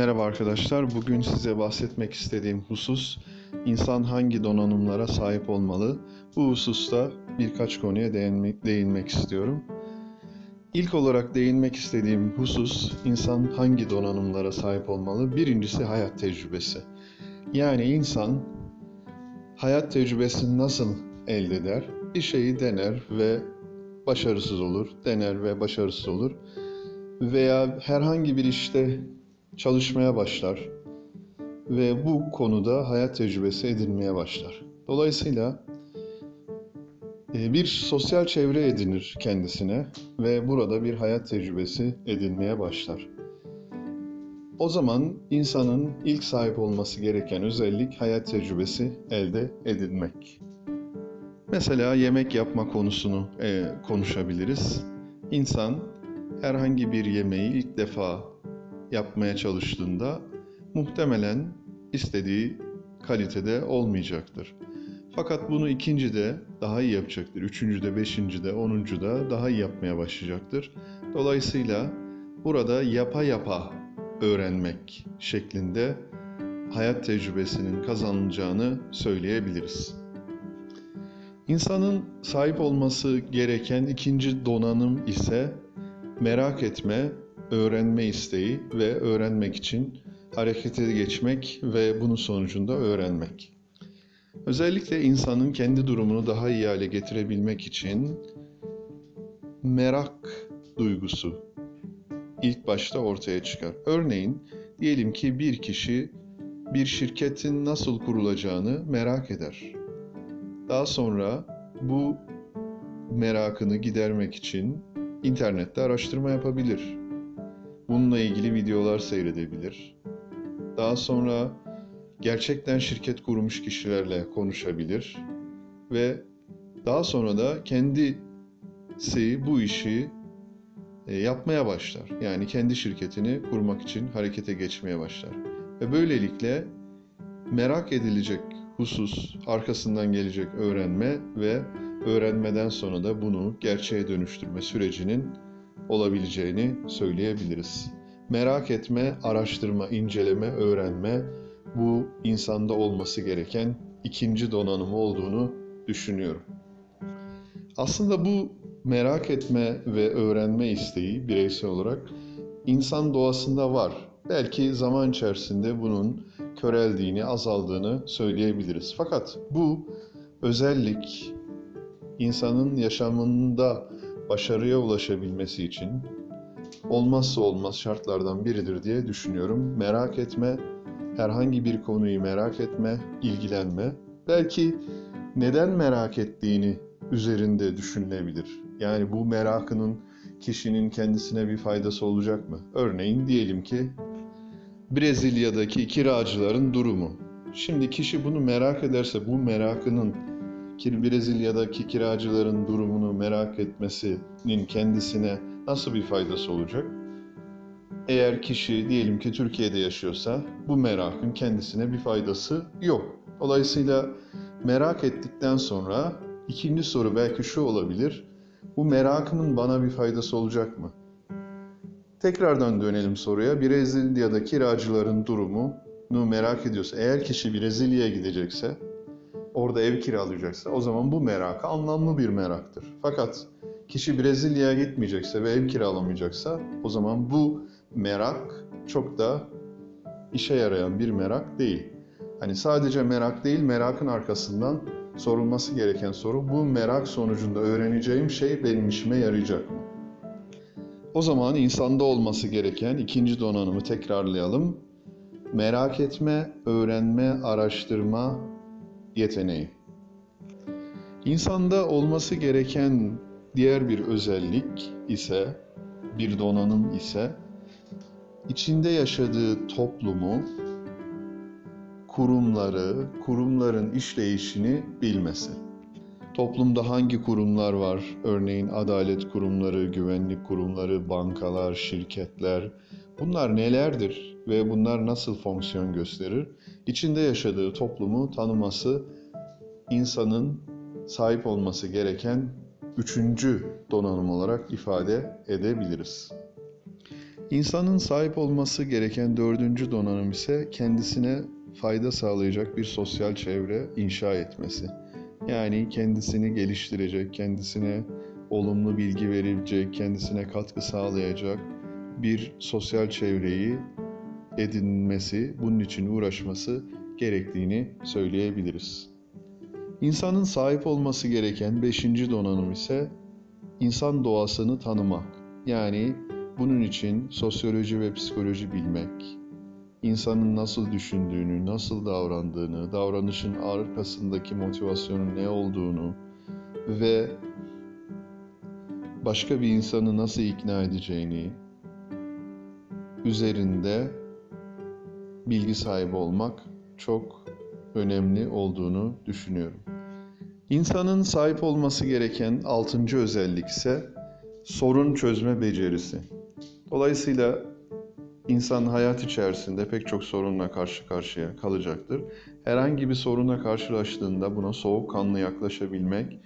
Merhaba arkadaşlar. Bugün size bahsetmek istediğim husus insan hangi donanımlara sahip olmalı? Bu hususta birkaç konuya değinmek, değinmek istiyorum. İlk olarak değinmek istediğim husus insan hangi donanımlara sahip olmalı? Birincisi hayat tecrübesi. Yani insan hayat tecrübesini nasıl elde eder? Bir şeyi dener ve başarısız olur, dener ve başarısız olur veya herhangi bir işte çalışmaya başlar ve bu konuda hayat tecrübesi edinmeye başlar. Dolayısıyla e, bir sosyal çevre edinir kendisine ve burada bir hayat tecrübesi edinmeye başlar. O zaman insanın ilk sahip olması gereken özellik hayat tecrübesi elde edinmek. Mesela yemek yapma konusunu e, konuşabiliriz. İnsan herhangi bir yemeği ilk defa yapmaya çalıştığında muhtemelen istediği kalitede olmayacaktır. Fakat bunu ikinci de daha iyi yapacaktır. Üçüncü de, beşinci de, onuncu da daha iyi yapmaya başlayacaktır. Dolayısıyla burada yapa yapa öğrenmek şeklinde hayat tecrübesinin kazanılacağını söyleyebiliriz. İnsanın sahip olması gereken ikinci donanım ise merak etme, öğrenme isteği ve öğrenmek için harekete geçmek ve bunun sonucunda öğrenmek. Özellikle insanın kendi durumunu daha iyi hale getirebilmek için merak duygusu ilk başta ortaya çıkar. Örneğin diyelim ki bir kişi bir şirketin nasıl kurulacağını merak eder. Daha sonra bu merakını gidermek için internette araştırma yapabilir. Bununla ilgili videolar seyredebilir. Daha sonra gerçekten şirket kurmuş kişilerle konuşabilir ve daha sonra da kendisi bu işi e, yapmaya başlar. Yani kendi şirketini kurmak için harekete geçmeye başlar. Ve böylelikle merak edilecek husus, arkasından gelecek öğrenme ve öğrenmeden sonra da bunu gerçeğe dönüştürme sürecinin olabileceğini söyleyebiliriz. Merak etme, araştırma, inceleme, öğrenme bu insanda olması gereken ikinci donanım olduğunu düşünüyorum. Aslında bu merak etme ve öğrenme isteği bireysel olarak insan doğasında var. Belki zaman içerisinde bunun köreldiğini, azaldığını söyleyebiliriz. Fakat bu özellik insanın yaşamında başarıya ulaşabilmesi için olmazsa olmaz şartlardan biridir diye düşünüyorum. Merak etme, herhangi bir konuyu merak etme, ilgilenme. Belki neden merak ettiğini üzerinde düşünülebilir. Yani bu merakının kişinin kendisine bir faydası olacak mı? Örneğin diyelim ki Brezilya'daki kiracıların durumu. Şimdi kişi bunu merak ederse bu merakının Brezilya'daki kiracıların durumunu merak etmesinin kendisine nasıl bir faydası olacak? Eğer kişi diyelim ki Türkiye'de yaşıyorsa bu merakın kendisine bir faydası yok. Dolayısıyla merak ettikten sonra ikinci soru belki şu olabilir. Bu merakımın bana bir faydası olacak mı? Tekrardan dönelim soruya. Brezilya'da kiracıların durumunu merak ediyorsa, eğer kişi Brezilya'ya gidecekse orada ev kiralayacaksa o zaman bu merakı anlamlı bir meraktır. Fakat kişi Brezilya'ya gitmeyecekse ve ev kiralamayacaksa o zaman bu merak çok da işe yarayan bir merak değil. Hani sadece merak değil, merakın arkasından sorulması gereken soru bu merak sonucunda öğreneceğim şey benim işime yarayacak mı? O zaman insanda olması gereken ikinci donanımı tekrarlayalım. Merak etme, öğrenme, araştırma, yeteneği. İnsanda olması gereken diğer bir özellik ise, bir donanım ise, içinde yaşadığı toplumu, kurumları, kurumların işleyişini bilmesi. Toplumda hangi kurumlar var? Örneğin adalet kurumları, güvenlik kurumları, bankalar, şirketler. Bunlar nelerdir ve bunlar nasıl fonksiyon gösterir? içinde yaşadığı toplumu tanıması insanın sahip olması gereken üçüncü donanım olarak ifade edebiliriz. İnsanın sahip olması gereken dördüncü donanım ise kendisine fayda sağlayacak bir sosyal çevre inşa etmesi. Yani kendisini geliştirecek, kendisine olumlu bilgi verecek, kendisine katkı sağlayacak bir sosyal çevreyi edinmesi, bunun için uğraşması gerektiğini söyleyebiliriz. İnsanın sahip olması gereken beşinci donanım ise insan doğasını tanımak. Yani bunun için sosyoloji ve psikoloji bilmek, insanın nasıl düşündüğünü, nasıl davrandığını, davranışın arkasındaki motivasyonun ne olduğunu ve başka bir insanı nasıl ikna edeceğini üzerinde bilgi sahibi olmak çok önemli olduğunu düşünüyorum. İnsanın sahip olması gereken altıncı özellik ise sorun çözme becerisi. Dolayısıyla insan hayat içerisinde pek çok sorunla karşı karşıya kalacaktır. Herhangi bir soruna karşılaştığında buna soğukkanlı yaklaşabilmek,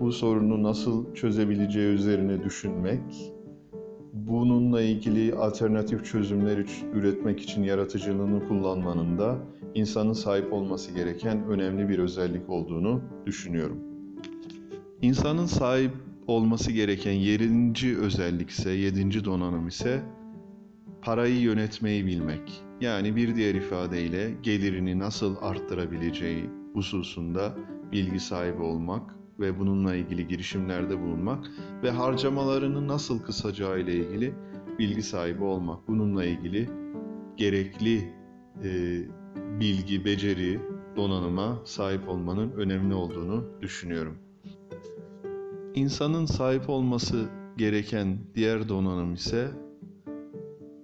bu sorunu nasıl çözebileceği üzerine düşünmek, bununla ilgili alternatif çözümler üretmek için yaratıcılığını kullanmanın da insanın sahip olması gereken önemli bir özellik olduğunu düşünüyorum. İnsanın sahip olması gereken yedinci özellik ise, yedinci donanım ise parayı yönetmeyi bilmek. Yani bir diğer ifadeyle gelirini nasıl arttırabileceği hususunda bilgi sahibi olmak ve bununla ilgili girişimlerde bulunmak ve harcamalarını nasıl kısacağı ile ilgili bilgi sahibi olmak. Bununla ilgili gerekli e, bilgi, beceri, donanıma sahip olmanın önemli olduğunu düşünüyorum. İnsanın sahip olması gereken diğer donanım ise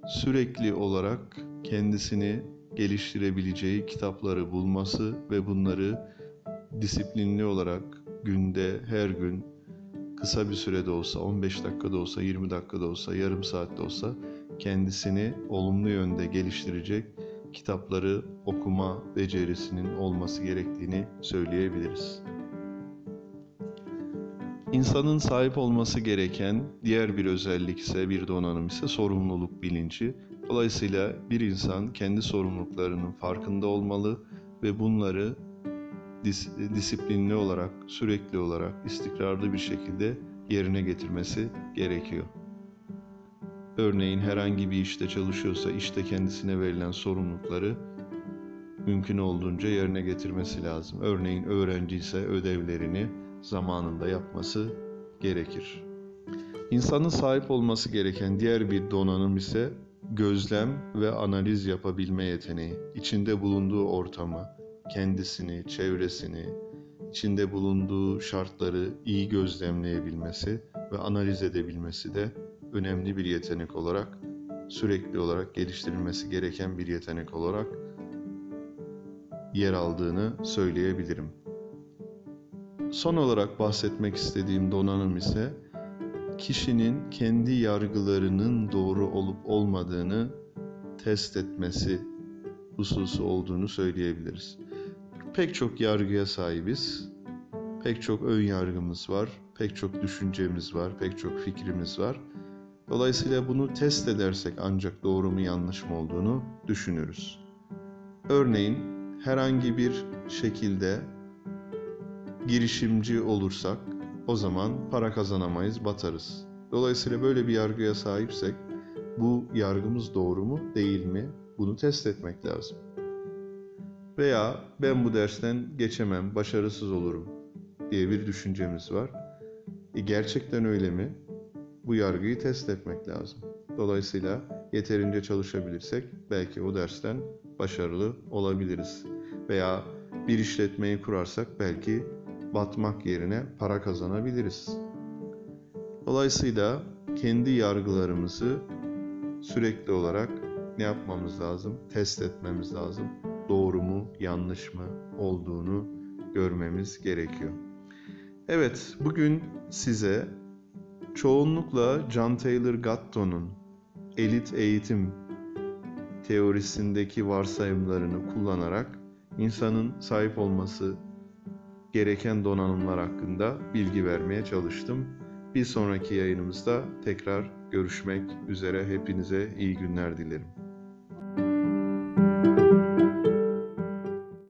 sürekli olarak kendisini geliştirebileceği kitapları bulması ve bunları disiplinli olarak günde her gün kısa bir sürede olsa 15 dakikada olsa 20 dakikada olsa yarım saatte olsa kendisini olumlu yönde geliştirecek kitapları okuma becerisinin olması gerektiğini söyleyebiliriz. İnsanın sahip olması gereken diğer bir özellik ise bir donanım ise sorumluluk bilinci. Dolayısıyla bir insan kendi sorumluluklarının farkında olmalı ve bunları dis disiplinli olarak, sürekli olarak, istikrarlı bir şekilde yerine getirmesi gerekiyor. Örneğin herhangi bir işte çalışıyorsa işte kendisine verilen sorumlulukları mümkün olduğunca yerine getirmesi lazım. Örneğin öğrenci ise ödevlerini zamanında yapması gerekir. İnsanın sahip olması gereken diğer bir donanım ise gözlem ve analiz yapabilme yeteneği. İçinde bulunduğu ortamı, kendisini, çevresini, içinde bulunduğu şartları iyi gözlemleyebilmesi ve analiz edebilmesi de önemli bir yetenek olarak, sürekli olarak geliştirilmesi gereken bir yetenek olarak yer aldığını söyleyebilirim. Son olarak bahsetmek istediğim donanım ise kişinin kendi yargılarının doğru olup olmadığını test etmesi hususu olduğunu söyleyebiliriz. Pek çok yargıya sahibiz. Pek çok ön yargımız var, pek çok düşüncemiz var, pek çok fikrimiz var. Dolayısıyla bunu test edersek ancak doğru mu yanlış mı olduğunu düşünürüz. Örneğin herhangi bir şekilde girişimci olursak o zaman para kazanamayız, batarız. Dolayısıyla böyle bir yargıya sahipsek bu yargımız doğru mu, değil mi? Bunu test etmek lazım. Veya ben bu dersten geçemem, başarısız olurum diye bir düşüncemiz var. E gerçekten öyle mi? Bu yargıyı test etmek lazım. Dolayısıyla yeterince çalışabilirsek belki o dersten başarılı olabiliriz. Veya bir işletmeyi kurarsak belki batmak yerine para kazanabiliriz. Dolayısıyla kendi yargılarımızı sürekli olarak ne yapmamız lazım? Test etmemiz lazım. Doğru mu, yanlış mı olduğunu görmemiz gerekiyor. Evet, bugün size çoğunlukla John Taylor Gatto'nun elit eğitim teorisindeki varsayımlarını kullanarak insanın sahip olması gereken donanımlar hakkında bilgi vermeye çalıştım. Bir sonraki yayınımızda tekrar görüşmek üzere. Hepinize iyi günler dilerim.